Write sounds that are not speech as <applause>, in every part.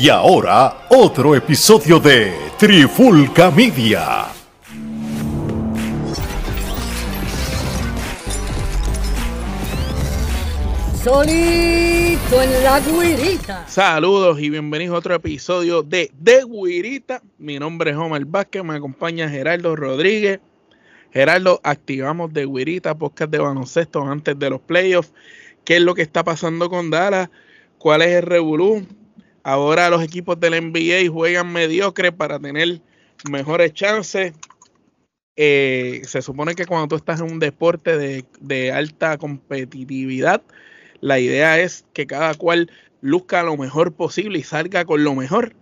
Y ahora, otro episodio de Trifulca Media. Solito en la guirita. Saludos y bienvenidos a otro episodio de De Guirita. Mi nombre es Omar Vázquez, me acompaña Gerardo Rodríguez. Gerardo, activamos De Guirita, podcast de baloncesto antes de los playoffs. ¿Qué es lo que está pasando con Dallas? ¿Cuál es el revolú? Ahora los equipos del NBA juegan mediocre para tener mejores chances. Eh, se supone que cuando tú estás en un deporte de, de alta competitividad, la idea es que cada cual luzca lo mejor posible y salga con lo mejor.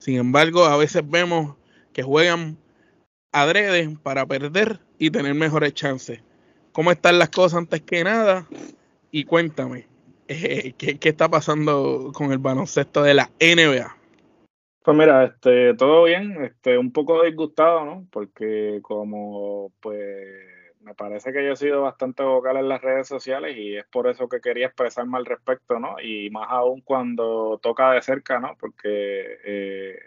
Sin embargo, a veces vemos que juegan adrede para perder y tener mejores chances. ¿Cómo están las cosas antes que nada? Y cuéntame, eh, ¿qué, ¿qué, está pasando con el baloncesto de la NBA? Pues mira, este, todo bien, este, un poco disgustado, ¿no? Porque como pues me parece que yo he sido bastante vocal en las redes sociales y es por eso que quería expresarme al respecto, ¿no? Y más aún cuando toca de cerca, ¿no? Porque eh,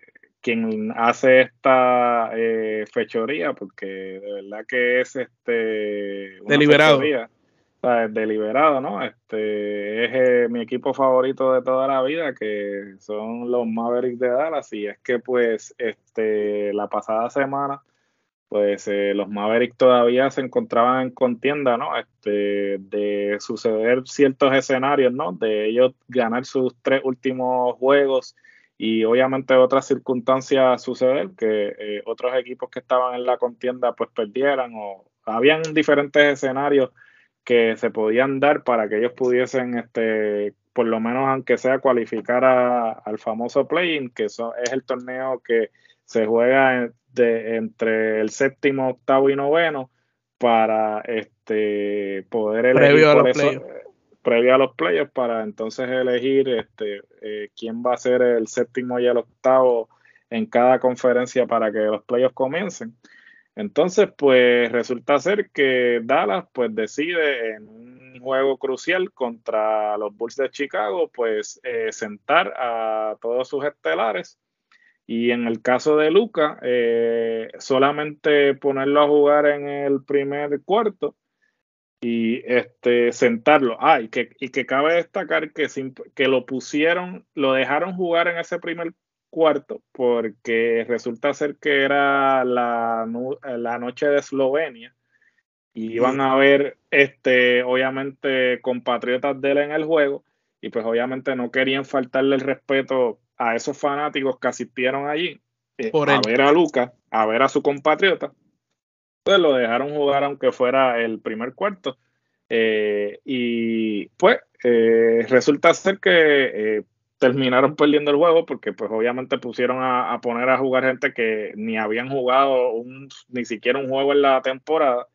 quien hace esta eh, fechoría, porque de verdad que es este... Deliberado. Fechoría, deliberado, ¿no? Este es eh, mi equipo favorito de toda la vida, que son los Mavericks de Dallas, y es que pues este la pasada semana pues eh, los Mavericks todavía se encontraban en contienda, ¿no? Este, de suceder ciertos escenarios, ¿no? De ellos ganar sus tres últimos juegos y obviamente otras circunstancias suceder, que eh, otros equipos que estaban en la contienda pues perdieran o habían diferentes escenarios que se podían dar para que ellos pudiesen, este, por lo menos aunque sea cualificar a, al famoso play-in, que eso es el torneo que se juega de, entre el séptimo, octavo y noveno para este poder elegir previo a los playoffs. previo a los playoffs para entonces elegir este eh, quién va a ser el séptimo y el octavo en cada conferencia para que los playoffs comiencen. Entonces, pues resulta ser que Dallas pues decide en un juego crucial contra los Bulls de Chicago, pues eh, sentar a todos sus estelares y en el caso de Luca, eh, solamente ponerlo a jugar en el primer cuarto y este sentarlo. Ah, y que, y que cabe destacar que, que lo pusieron, lo dejaron jugar en ese primer cuarto porque resulta ser que era la, la noche de Eslovenia y iban a ver este obviamente compatriotas de él en el juego y pues obviamente no querían faltarle el respeto a esos fanáticos que asistieron allí eh, a ver a Lucas, a ver a su compatriota, pues lo dejaron jugar aunque fuera el primer cuarto. Eh, y pues eh, resulta ser que eh, terminaron perdiendo el juego porque pues obviamente pusieron a, a, poner a jugar gente que ni habían jugado un, ni siquiera un juego en la temporada.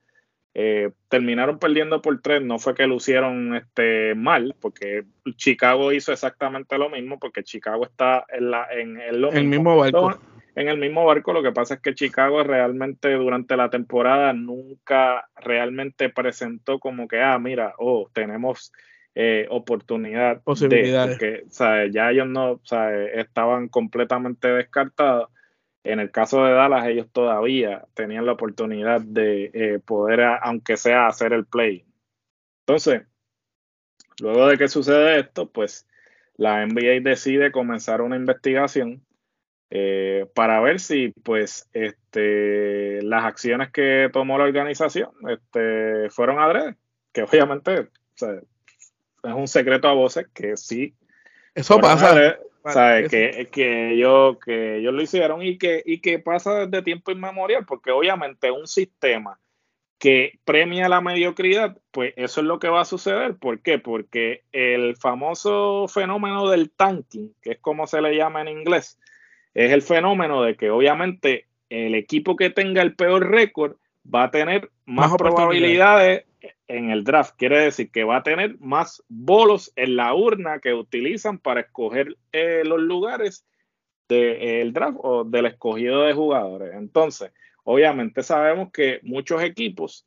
Eh, terminaron perdiendo por tres, no fue que lo hicieron este, mal, porque Chicago hizo exactamente lo mismo, porque Chicago está en, la, en, en lo el mismo, mismo barco. En el mismo barco, lo que pasa es que Chicago realmente durante la temporada nunca realmente presentó como que, ah, mira, oh, tenemos eh, oportunidad. Posibilidades. De, porque, ya ellos no, estaban completamente descartados. En el caso de Dallas, ellos todavía tenían la oportunidad de eh, poder, aunque sea, hacer el play. Entonces, luego de que sucede esto, pues la NBA decide comenzar una investigación eh, para ver si, pues, este, las acciones que tomó la organización este, fueron adrede, que obviamente o sea, es un secreto a voces que sí. Eso pasa. ¿sabes? Que, que, ellos, que ellos lo hicieron y que, y que pasa desde tiempo inmemorial, porque obviamente un sistema que premia la mediocridad, pues eso es lo que va a suceder. ¿Por qué? Porque el famoso fenómeno del tanking, que es como se le llama en inglés, es el fenómeno de que obviamente el equipo que tenga el peor récord va a tener más, más probabilidades en el draft. Quiere decir que va a tener más bolos en la urna que utilizan para escoger eh, los lugares del de, draft o del escogido de jugadores. Entonces, obviamente sabemos que muchos equipos,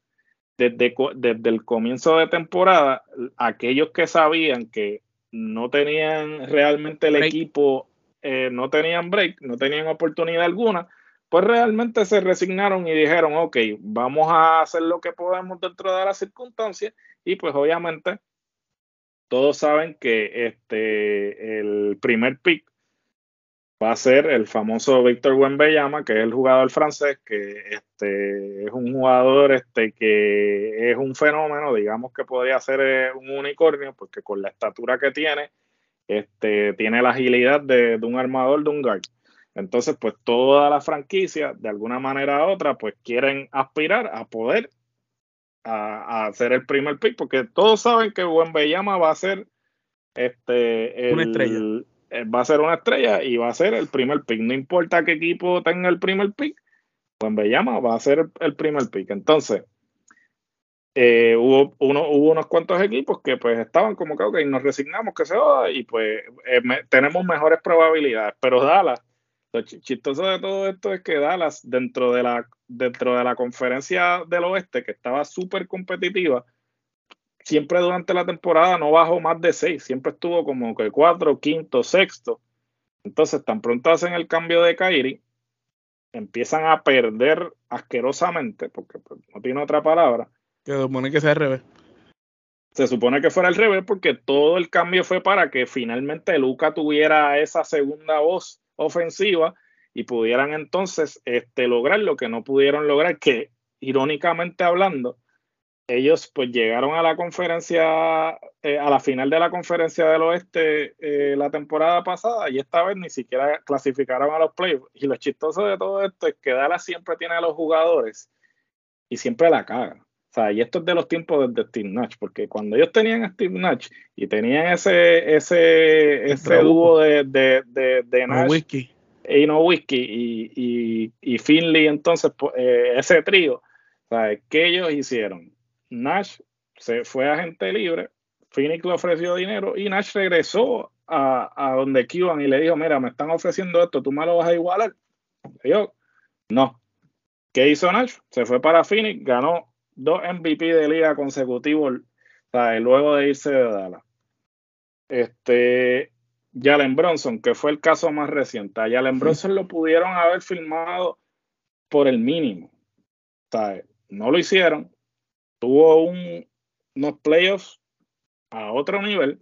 desde, desde el comienzo de temporada, aquellos que sabían que no tenían realmente el equipo eh, no tenían break, no tenían oportunidad alguna, pues realmente se resignaron y dijeron, ok, vamos a hacer lo que podemos dentro de las circunstancias y pues obviamente todos saben que este, el primer pick va a ser el famoso Víctor Wembanyama, que es el jugador francés, que este, es un jugador este, que es un fenómeno, digamos que podría ser eh, un unicornio, porque con la estatura que tiene, este, tiene la agilidad de, un armador, de un guard. Entonces, pues toda la franquicia, de alguna manera u otra, pues quieren aspirar a poder a, hacer el primer pick, porque todos saben que Wembanyama va a ser este, una estrella. Eh, va a ser una estrella y va a ser el primer pick. No importa qué equipo tenga el primer pick, Wembanyama va a ser el primer pick. Entonces, eh, hubo, uno, hubo unos cuantos equipos que pues estaban como que, ok, nos resignamos que se joda y pues eh, tenemos mejores probabilidades. Pero Dallas, lo chistoso de todo esto es que Dallas, dentro de la, dentro de la conferencia del oeste, que estaba súper competitiva, siempre durante la temporada no bajó más de seis, siempre estuvo como que cuatro, quinto, sexto. Entonces, tan pronto hacen el cambio de Kairi, empiezan a perder asquerosamente, porque pues, no tiene otra palabra. Se supone que sea al revés. Se supone que fuera al revés porque todo el cambio fue para que finalmente Luca tuviera esa segunda voz ofensiva y pudieran entonces este, lograr lo que no pudieron lograr, que irónicamente hablando, ellos pues llegaron a la conferencia, eh, a la final de la conferencia del oeste eh, la temporada pasada y esta vez ni siquiera clasificaron a los playoffs. Y lo chistoso de todo esto es que Dallas siempre tiene a los jugadores y siempre la caga. O sea, y esto es de los tiempos de Steve Nash, porque cuando ellos tenían a Steve Nash y tenían ese, ese, ese dúo de, de, de, Nash y no Whisky y, y, y Finley, entonces pues, eh, ese trío, ¿sabes? ¿qué ellos hicieron? Nash se fue a gente libre, Phoenix le ofreció dinero y Nash regresó a, a donde Cuban y le dijo, mira, me están ofreciendo esto, tú me lo vas a igualar. yo, no. ¿Qué hizo Nash? Se fue para Phoenix, ganó dos MVP de liga consecutivos luego de irse de Dallas. Este, Jalen Bronson, que fue el caso más reciente. A Jalen Bronson lo pudieron haber filmado por el mínimo. no lo hicieron tuvo unos playoffs a otro nivel.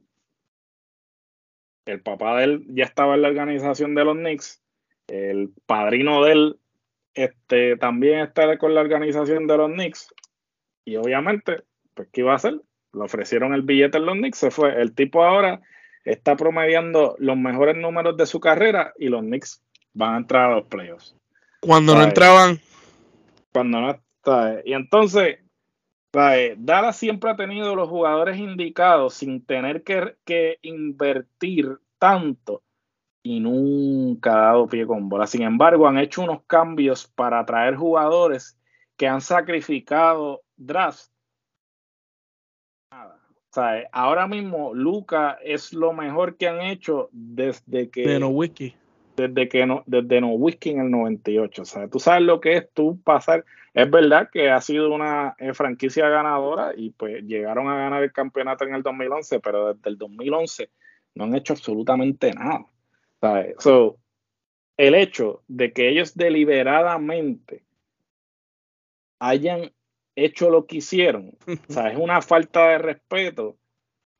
El papá de él ya estaba en la organización de los Knicks. El padrino de él este, también está con la organización de los Knicks. Y obviamente, pues, ¿qué iba a hacer? Le ofrecieron el billete en los Knicks, se fue. El tipo ahora está promediando los mejores números de su carrera y los Knicks van a entrar a los playoffs. Cuando no entraban. Cuando no. Y entonces, Dallas siempre ha tenido los jugadores indicados sin tener que, invertir tanto y nunca ha dado pie con bola. Sin embargo, han hecho unos cambios para atraer jugadores que han sacrificado drafts. ahora mismo Luca es lo mejor que han hecho desde que... De no whisky. Desde que no, desde no whisky en el 98. O sea, tú sabes lo que es tú pasar es verdad que ha sido una eh, franquicia ganadora y pues llegaron a ganar el campeonato en el 2011, pero desde el 2011 no han hecho absolutamente nada. So, el hecho de que ellos deliberadamente hayan hecho lo que hicieron, o sea, <laughs> es una falta de respeto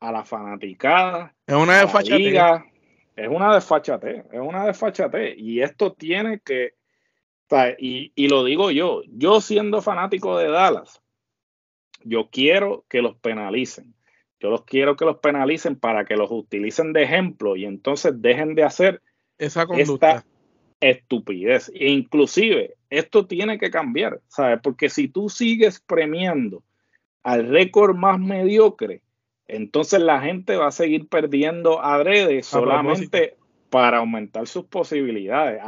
a la fanaticada, es una desfachate. es una desfachate, es una desfachate. Y esto tiene que y, lo digo yo, yo siendo fanático de Dallas, yo quiero que los penalicen. Yo los quiero que los penalicen para que los utilicen de ejemplo y entonces dejen de hacer esa conducta. Estupidez. E inclusive, esto tiene que cambiar, ¿sabes? Porque si tú sigues premiando al récord más mediocre, entonces la gente va a seguir perdiendo adrede solamente para aumentar sus posibilidades.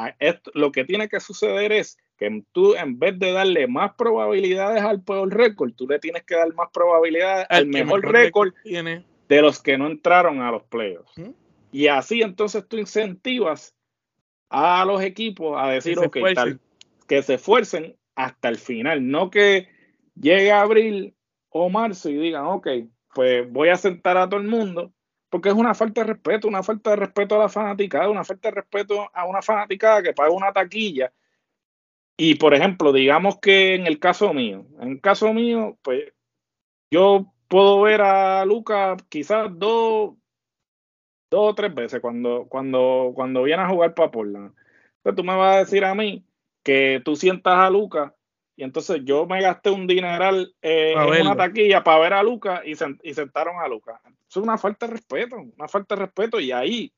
Lo que tiene que suceder es que tú, en vez de darle más probabilidades al peor récord, tú le tienes que dar más probabilidades al mejor, récord de los que no entraron a los playoffs. Y así entonces tú incentivas a los equipos a decir, que tal, que se esfuercen hasta el final, no que llegue abril o marzo y digan, ok, pues voy a sentar a todo el mundo porque es una falta de respeto, una falta de respeto a la fanaticada, una falta de respeto a una fanaticada que paga una taquilla. Y por ejemplo, digamos que en el caso mío, en el caso mío, pues yo puedo ver a Lucas quizás dos, dos o tres veces cuando, cuando, cuando viene a jugar para Portland. Entonces tú me vas a decir a mí que tú sientas a Lucas y entonces yo me gasté un dineral eh, en una taquilla para ver a Lucas y, y, sentaron a Lucas. Es una falta de respeto, una falta de respeto. Y ahí,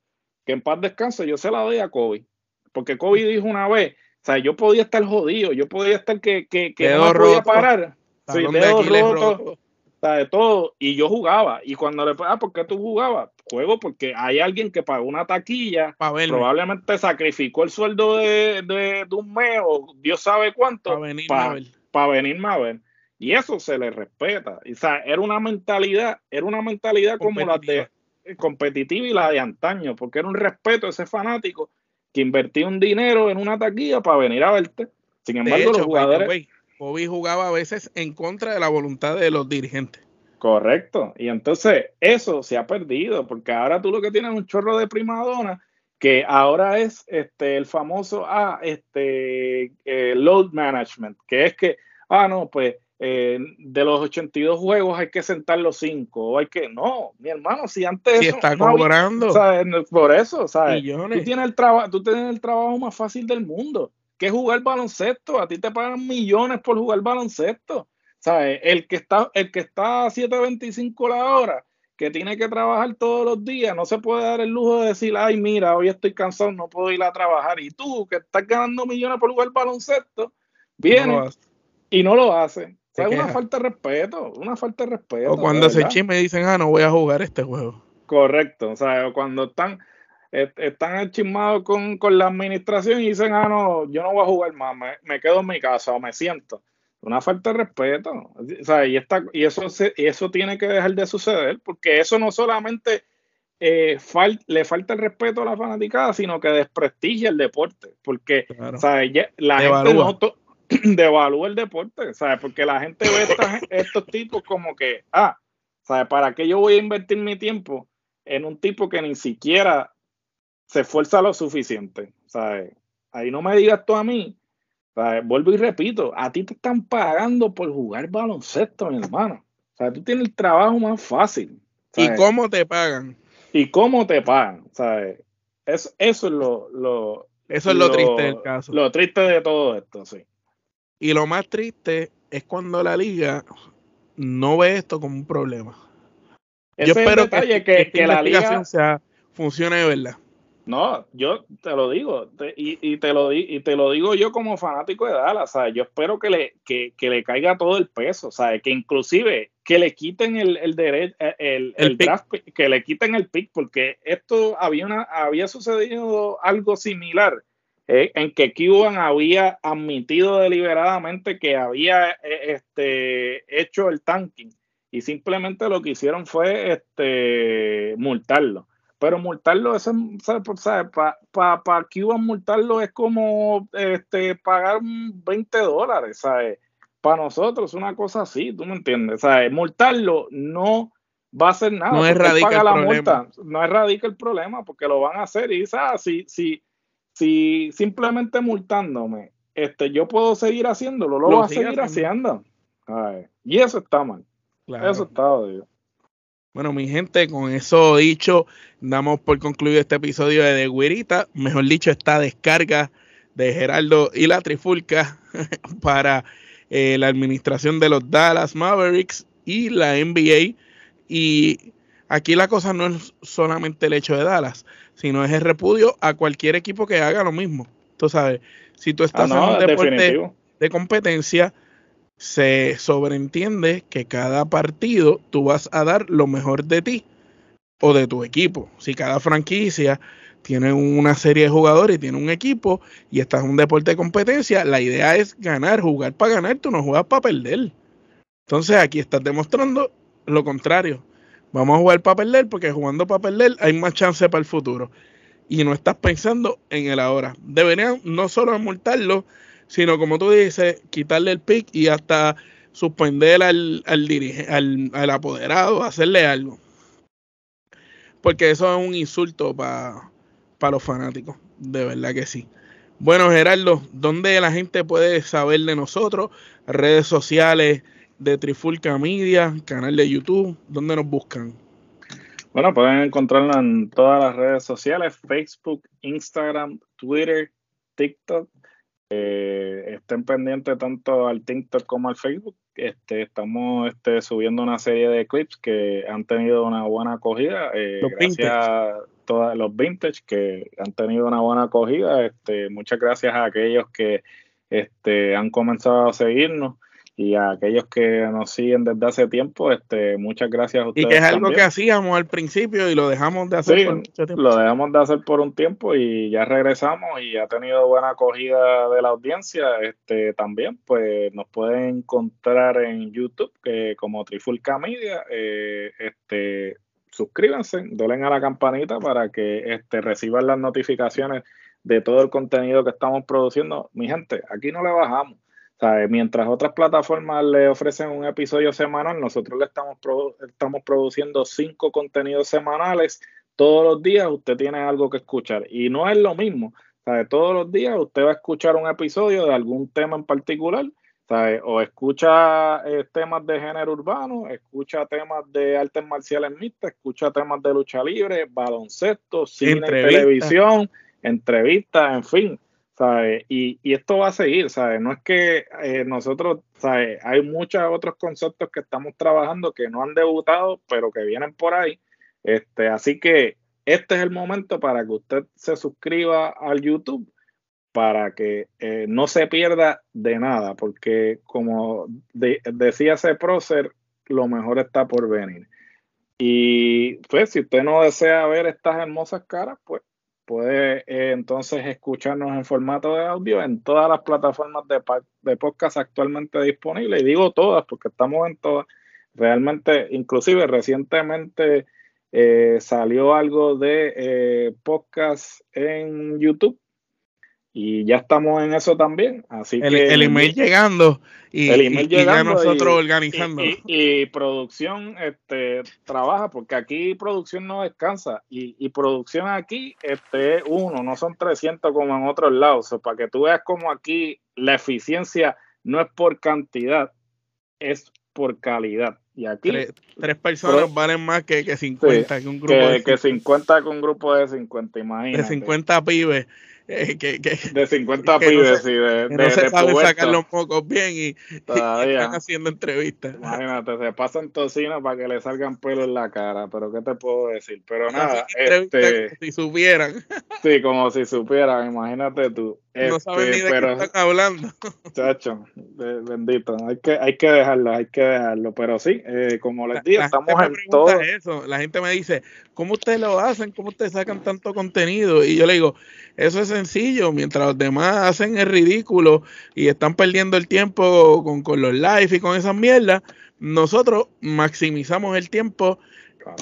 que en paz descanse, yo se la doy a Kobe. Porque Kobe dijo una vez, o sea, yo podía estar jodido, yo podía estar que, que, que no podía parar. Sí, dedo roto, de todo. Y yo jugaba. Y cuando le ah, ¿por qué tú jugabas? Juego porque hay alguien que pagó una taquilla, probablemente sacrificó el sueldo de, de, un mes o Dios sabe cuánto para venirme, a ver. venirme a ver. Y eso se le respeta. o sea, era una mentalidad, era una mentalidad como la de competitiva y la de antaño, porque era un respeto a ese fanático que invertía un dinero en una taquilla para venir a verte. Sin embargo, los jugadores. Bobby jugaba a veces en contra de la voluntad de los dirigentes. Correcto. Y entonces eso se ha perdido, porque ahora tú lo que tienes es un chorro de primadona que ahora es este el famoso ah, este eh, load management, que es que, ah, no, pues eh, de los 82 juegos hay que sentar los 5, o hay que, no, mi hermano, si antes... Si está cobrando. por eso, ¿sabes? Tú tienes, el tú tienes el trabajo más fácil del mundo que jugar baloncesto. A ti te pagan millones por jugar baloncesto. ¿Sabes? El que está, el que está a 7.25 la hora, que tiene que trabajar todos los días, no se puede dar el lujo de decir, ay, mira, hoy estoy cansado, no puedo ir a trabajar. Y tú, que estás ganando millones por jugar baloncesto, vienes y no lo haces. es una falta de respeto, una falta de respeto. O cuando se chisme dicen, ah, no voy a jugar este juego. Correcto, o sea, cuando están, están chismados con, la administración y dicen, ah, no, yo no voy a jugar más, me, quedo en mi casa o me siento. Una falta de respeto. O sea, y, y, eso, y eso tiene que dejar de suceder, porque eso no solamente eh, le falta el respeto a la fanaticada, sino que desprestigia el deporte, porque la gente no <clears throat> devalúa el deporte, ¿sabes? porque la gente ve estos tipos como que, ah, ¿sabes? ¿para qué yo voy a invertir mi tiempo en un tipo que ni siquiera se esfuerza lo suficiente. ¿sabes? Ahí no me digas tú a mí. Vuelvo y repito, a ti te están pagando por jugar baloncesto, mi hermano. O sea, tú tienes el trabajo más fácil. ¿Y cómo te pagan? ¿Y cómo te pagan? ¿sabes? Eso, eso es lo, lo eso es lo, triste del caso. Lo triste de todo esto, sí. Y lo más triste es cuando la liga no ve esto como un problema. Yo espero que, que, que la liga sea, funcione de verdad. No, yo te lo digo, y, te lo y te lo digo yo como fanático de Dallas, sea, Yo espero que le, que, le caiga todo el peso, sea, Que inclusive que le quiten el, el derecho, el, el, draft, que le quiten el pick, porque esto había una, había sucedido algo similar, eh, en que Cuban había admitido deliberadamente que había eh, este, hecho el tanking, y simplemente lo que hicieron fue este multarlo. Pero multarlo, eso, Para pa, pa Cuba multarlo es como este, pagar 20 dólares, ¿sabes? Para nosotros es una cosa así, ¿tú me entiendes? ¿Sabes? Multarlo no va a hacer nada. No erradica la multa, no erradica el problema porque lo van a hacer y ¿sabes? Si, si, si simplemente multándome, este, yo puedo seguir haciéndolo, lo, voy a seguir haciendo. Y eso está mal. Eso está odio. Bueno, mi gente, con eso dicho, damos por concluido este episodio de De Guirita. Mejor dicho, esta descarga de Geraldo y la Trifulca <laughs> para eh, la administración de los Dallas Mavericks y la NBA. Y aquí la cosa no es solamente el hecho de Dallas, sino es el repudio a cualquier equipo que haga lo mismo. Tú sabes, si tú estás ah, en un deporte de competencia, se sobreentiende que cada partido tú vas a dar lo mejor de ti o de tu equipo. Si cada franquicia tiene una serie de jugadores y tiene un equipo y estás en un deporte de competencia, la idea es ganar, jugar para ganar, tú no juegas para perder. Entonces aquí estás demostrando lo contrario. Vamos a jugar para perder porque jugando para perder hay más chance para el futuro. Y no estás pensando en el ahora. Deberían no solo multarlo, sino como tú dices, quitarle el pick y hasta suspender al, al, al, apoderado, hacerle algo. porque eso es un insulto para los fanáticos, de verdad que sí. Bueno, Gerardo, ¿dónde la gente puede saber de nosotros? Redes sociales de Trifulca Media, canal de YouTube, ¿dónde nos buscan? Bueno, pueden encontrarnos en todas las redes sociales, Facebook, Instagram, Twitter, TikTok. Eh, estén pendientes tanto al TikTok como al Facebook. Este, estamos este, subiendo una serie de clips que han tenido una buena acogida. Eh, gracias a todos los vintage que han tenido una buena acogida. Este, muchas gracias a aquellos que este, han comenzado a seguirnos y a aquellos que nos siguen desde hace tiempo, este, muchas gracias a ustedes. Y que es algo que hacíamos al principio y lo dejamos de hacer por mucho tiempo. Lo dejamos de hacer por un tiempo y ya regresamos y ha tenido buena acogida de la audiencia. Este, también, pues nos pueden encontrar en YouTube que como Trifulca Media. Eh, este, suscríbanse, dolen a la campanita para que este, reciban las notificaciones de todo el contenido que estamos produciendo. Mi gente, aquí no le bajamos Mientras otras plataformas le ofrecen un episodio semanal, nosotros le estamos, estamos produciendo cinco contenidos semanales. Todos los días usted tiene algo que escuchar y no es lo mismo. Todos los días usted va a escuchar un episodio de algún tema en particular. O escucha eh, temas de género urbano, escucha temas de artes marciales mixtas, escucha temas de lucha libre, baloncesto, cine, televisión, entrevistas, en fin. Y, esto va a seguir, ¿sabes? No es que eh, nosotros, ¿sabes? Hay muchos otros conceptos que estamos trabajando que no han debutado, pero que vienen por ahí. Este, así que este es el momento para que usted se suscriba al YouTube para que eh, no se pierda de nada, porque como decía ese prócer, lo mejor está por venir. Y pues si usted no desea ver estas hermosas caras, pues puede eh, entonces escucharnos en formato de audio en todas las plataformas de, de, podcast actualmente disponibles. Y digo todas porque estamos en todas. Realmente, inclusive recientemente eh, salió algo de eh, podcast en YouTube y ya estamos en eso también. Así el, que el email llegando y, el email llegando nosotros organizando. Y, producción este, trabaja porque aquí producción no descansa y, producción aquí este, es uno, no son 300 como en otros lados. para que tú veas como aquí la eficiencia no es por cantidad, es por calidad. Y aquí tres, personas valen más que, que 50 que un grupo de que 50 con un grupo de 50, imagínate. De 50 pibes eh, de 50 pibes, y de, no se sabe sacar los pocos bien y, están haciendo entrevistas. Imagínate, se pasan tocino para que le salgan pelos en la cara, pero ¿qué te puedo decir? Pero nada, este, si supieran. Sí, como si supieran, imagínate tú. no saben ni de qué están hablando. <laughs> Chacho, bendito, hay que, hay que dejarlo, hay que dejarlo, pero sí, eh, como les digo, estamos en todo. Eso. La gente me dice, ¿cómo ustedes lo hacen? ¿Cómo ustedes sacan tanto contenido? Y yo le digo, eso es sencillo, mientras los demás hacen el ridículo y están perdiendo el tiempo con, con los live y con esas mierdas, nosotros maximizamos el tiempo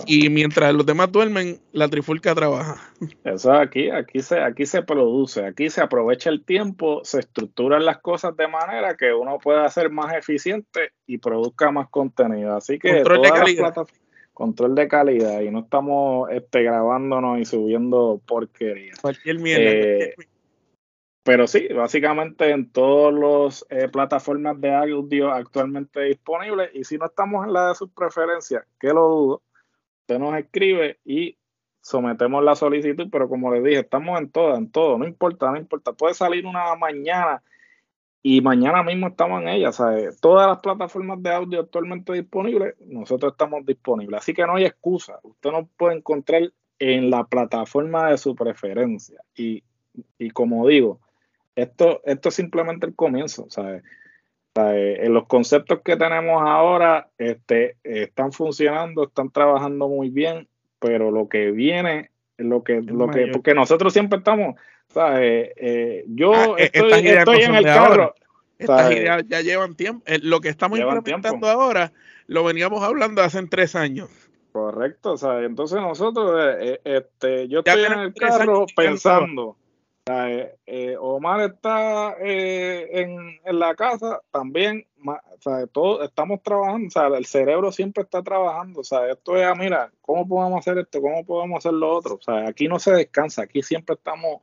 y mientras los demás duermen, la trifulca trabaja. Eso aquí, aquí se, aquí se produce, aquí se aprovecha el tiempo, se estructuran las cosas de manera que uno pueda ser más eficiente y produzca más contenido. Así que control de calidad. Control de calidad y no estamos este, grabándonos y subiendo porquería. Cualquier mierda. Eh, pero sí, básicamente en todas las eh, plataformas de audio actualmente disponibles. Y si no estamos en la de sus preferencias, que lo dudo, usted nos escribe y sometemos la solicitud. Pero como les dije, estamos en todo, en todo. No importa, no importa. Puede salir una mañana y mañana mismo estamos en ella. Todas las plataformas de audio actualmente disponibles, nosotros estamos disponibles. Así que no hay excusa. Usted nos puede encontrar en la plataforma de su preferencia. Y, y como digo, esto, esto es simplemente el comienzo, ¿sabes? En los conceptos que tenemos ahora este, están funcionando, están trabajando muy bien, pero lo que viene, lo que, lo que, porque nosotros siempre estamos, ¿sabes? Eh, yo ah, e, estoy, en el carro. Estas ideas ya llevan tiempo. Eh, lo que estamos implementando ahora lo veníamos hablando hace tres años. Correcto, ¿sabes? Entonces nosotros, eh, este, yo estoy en el carro pensando Eh, eh, Omar está eh, en, la casa también, todo, estamos trabajando, sea, el cerebro siempre está trabajando, o sea, esto es, ah, mira, ¿cómo podemos hacer esto? ¿Cómo podemos hacer lo otro? O sea, aquí no se descansa, aquí siempre estamos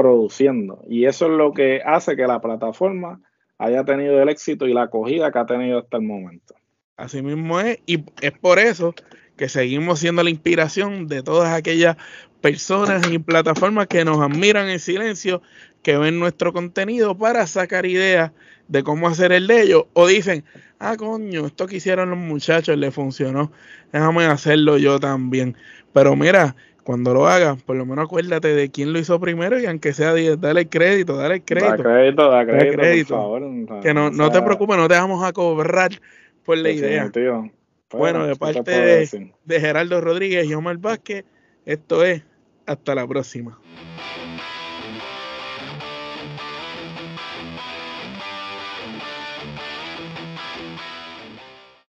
produciendo y eso es lo que hace que la plataforma haya tenido el éxito y la acogida que ha tenido hasta el momento. Así mismo es, y es por eso que seguimos siendo la inspiración de todas aquellas personas y plataformas que nos admiran en silencio, que ven nuestro contenido para sacar ideas de cómo hacer el de ellos, o dicen, ah, coño, esto que hicieron los muchachos le funcionó, déjame hacerlo yo también. Pero mira, cuando lo hagas, por lo menos acuérdate de quién lo hizo primero y aunque sea, dale crédito, dale crédito. Da crédito, da crédito, por favor. Que no, no te preocupes, no te vamos a cobrar por la idea. Bueno, de parte de, de, Gerardo Rodríguez y Omar Vázquez, esto es hasta la próxima.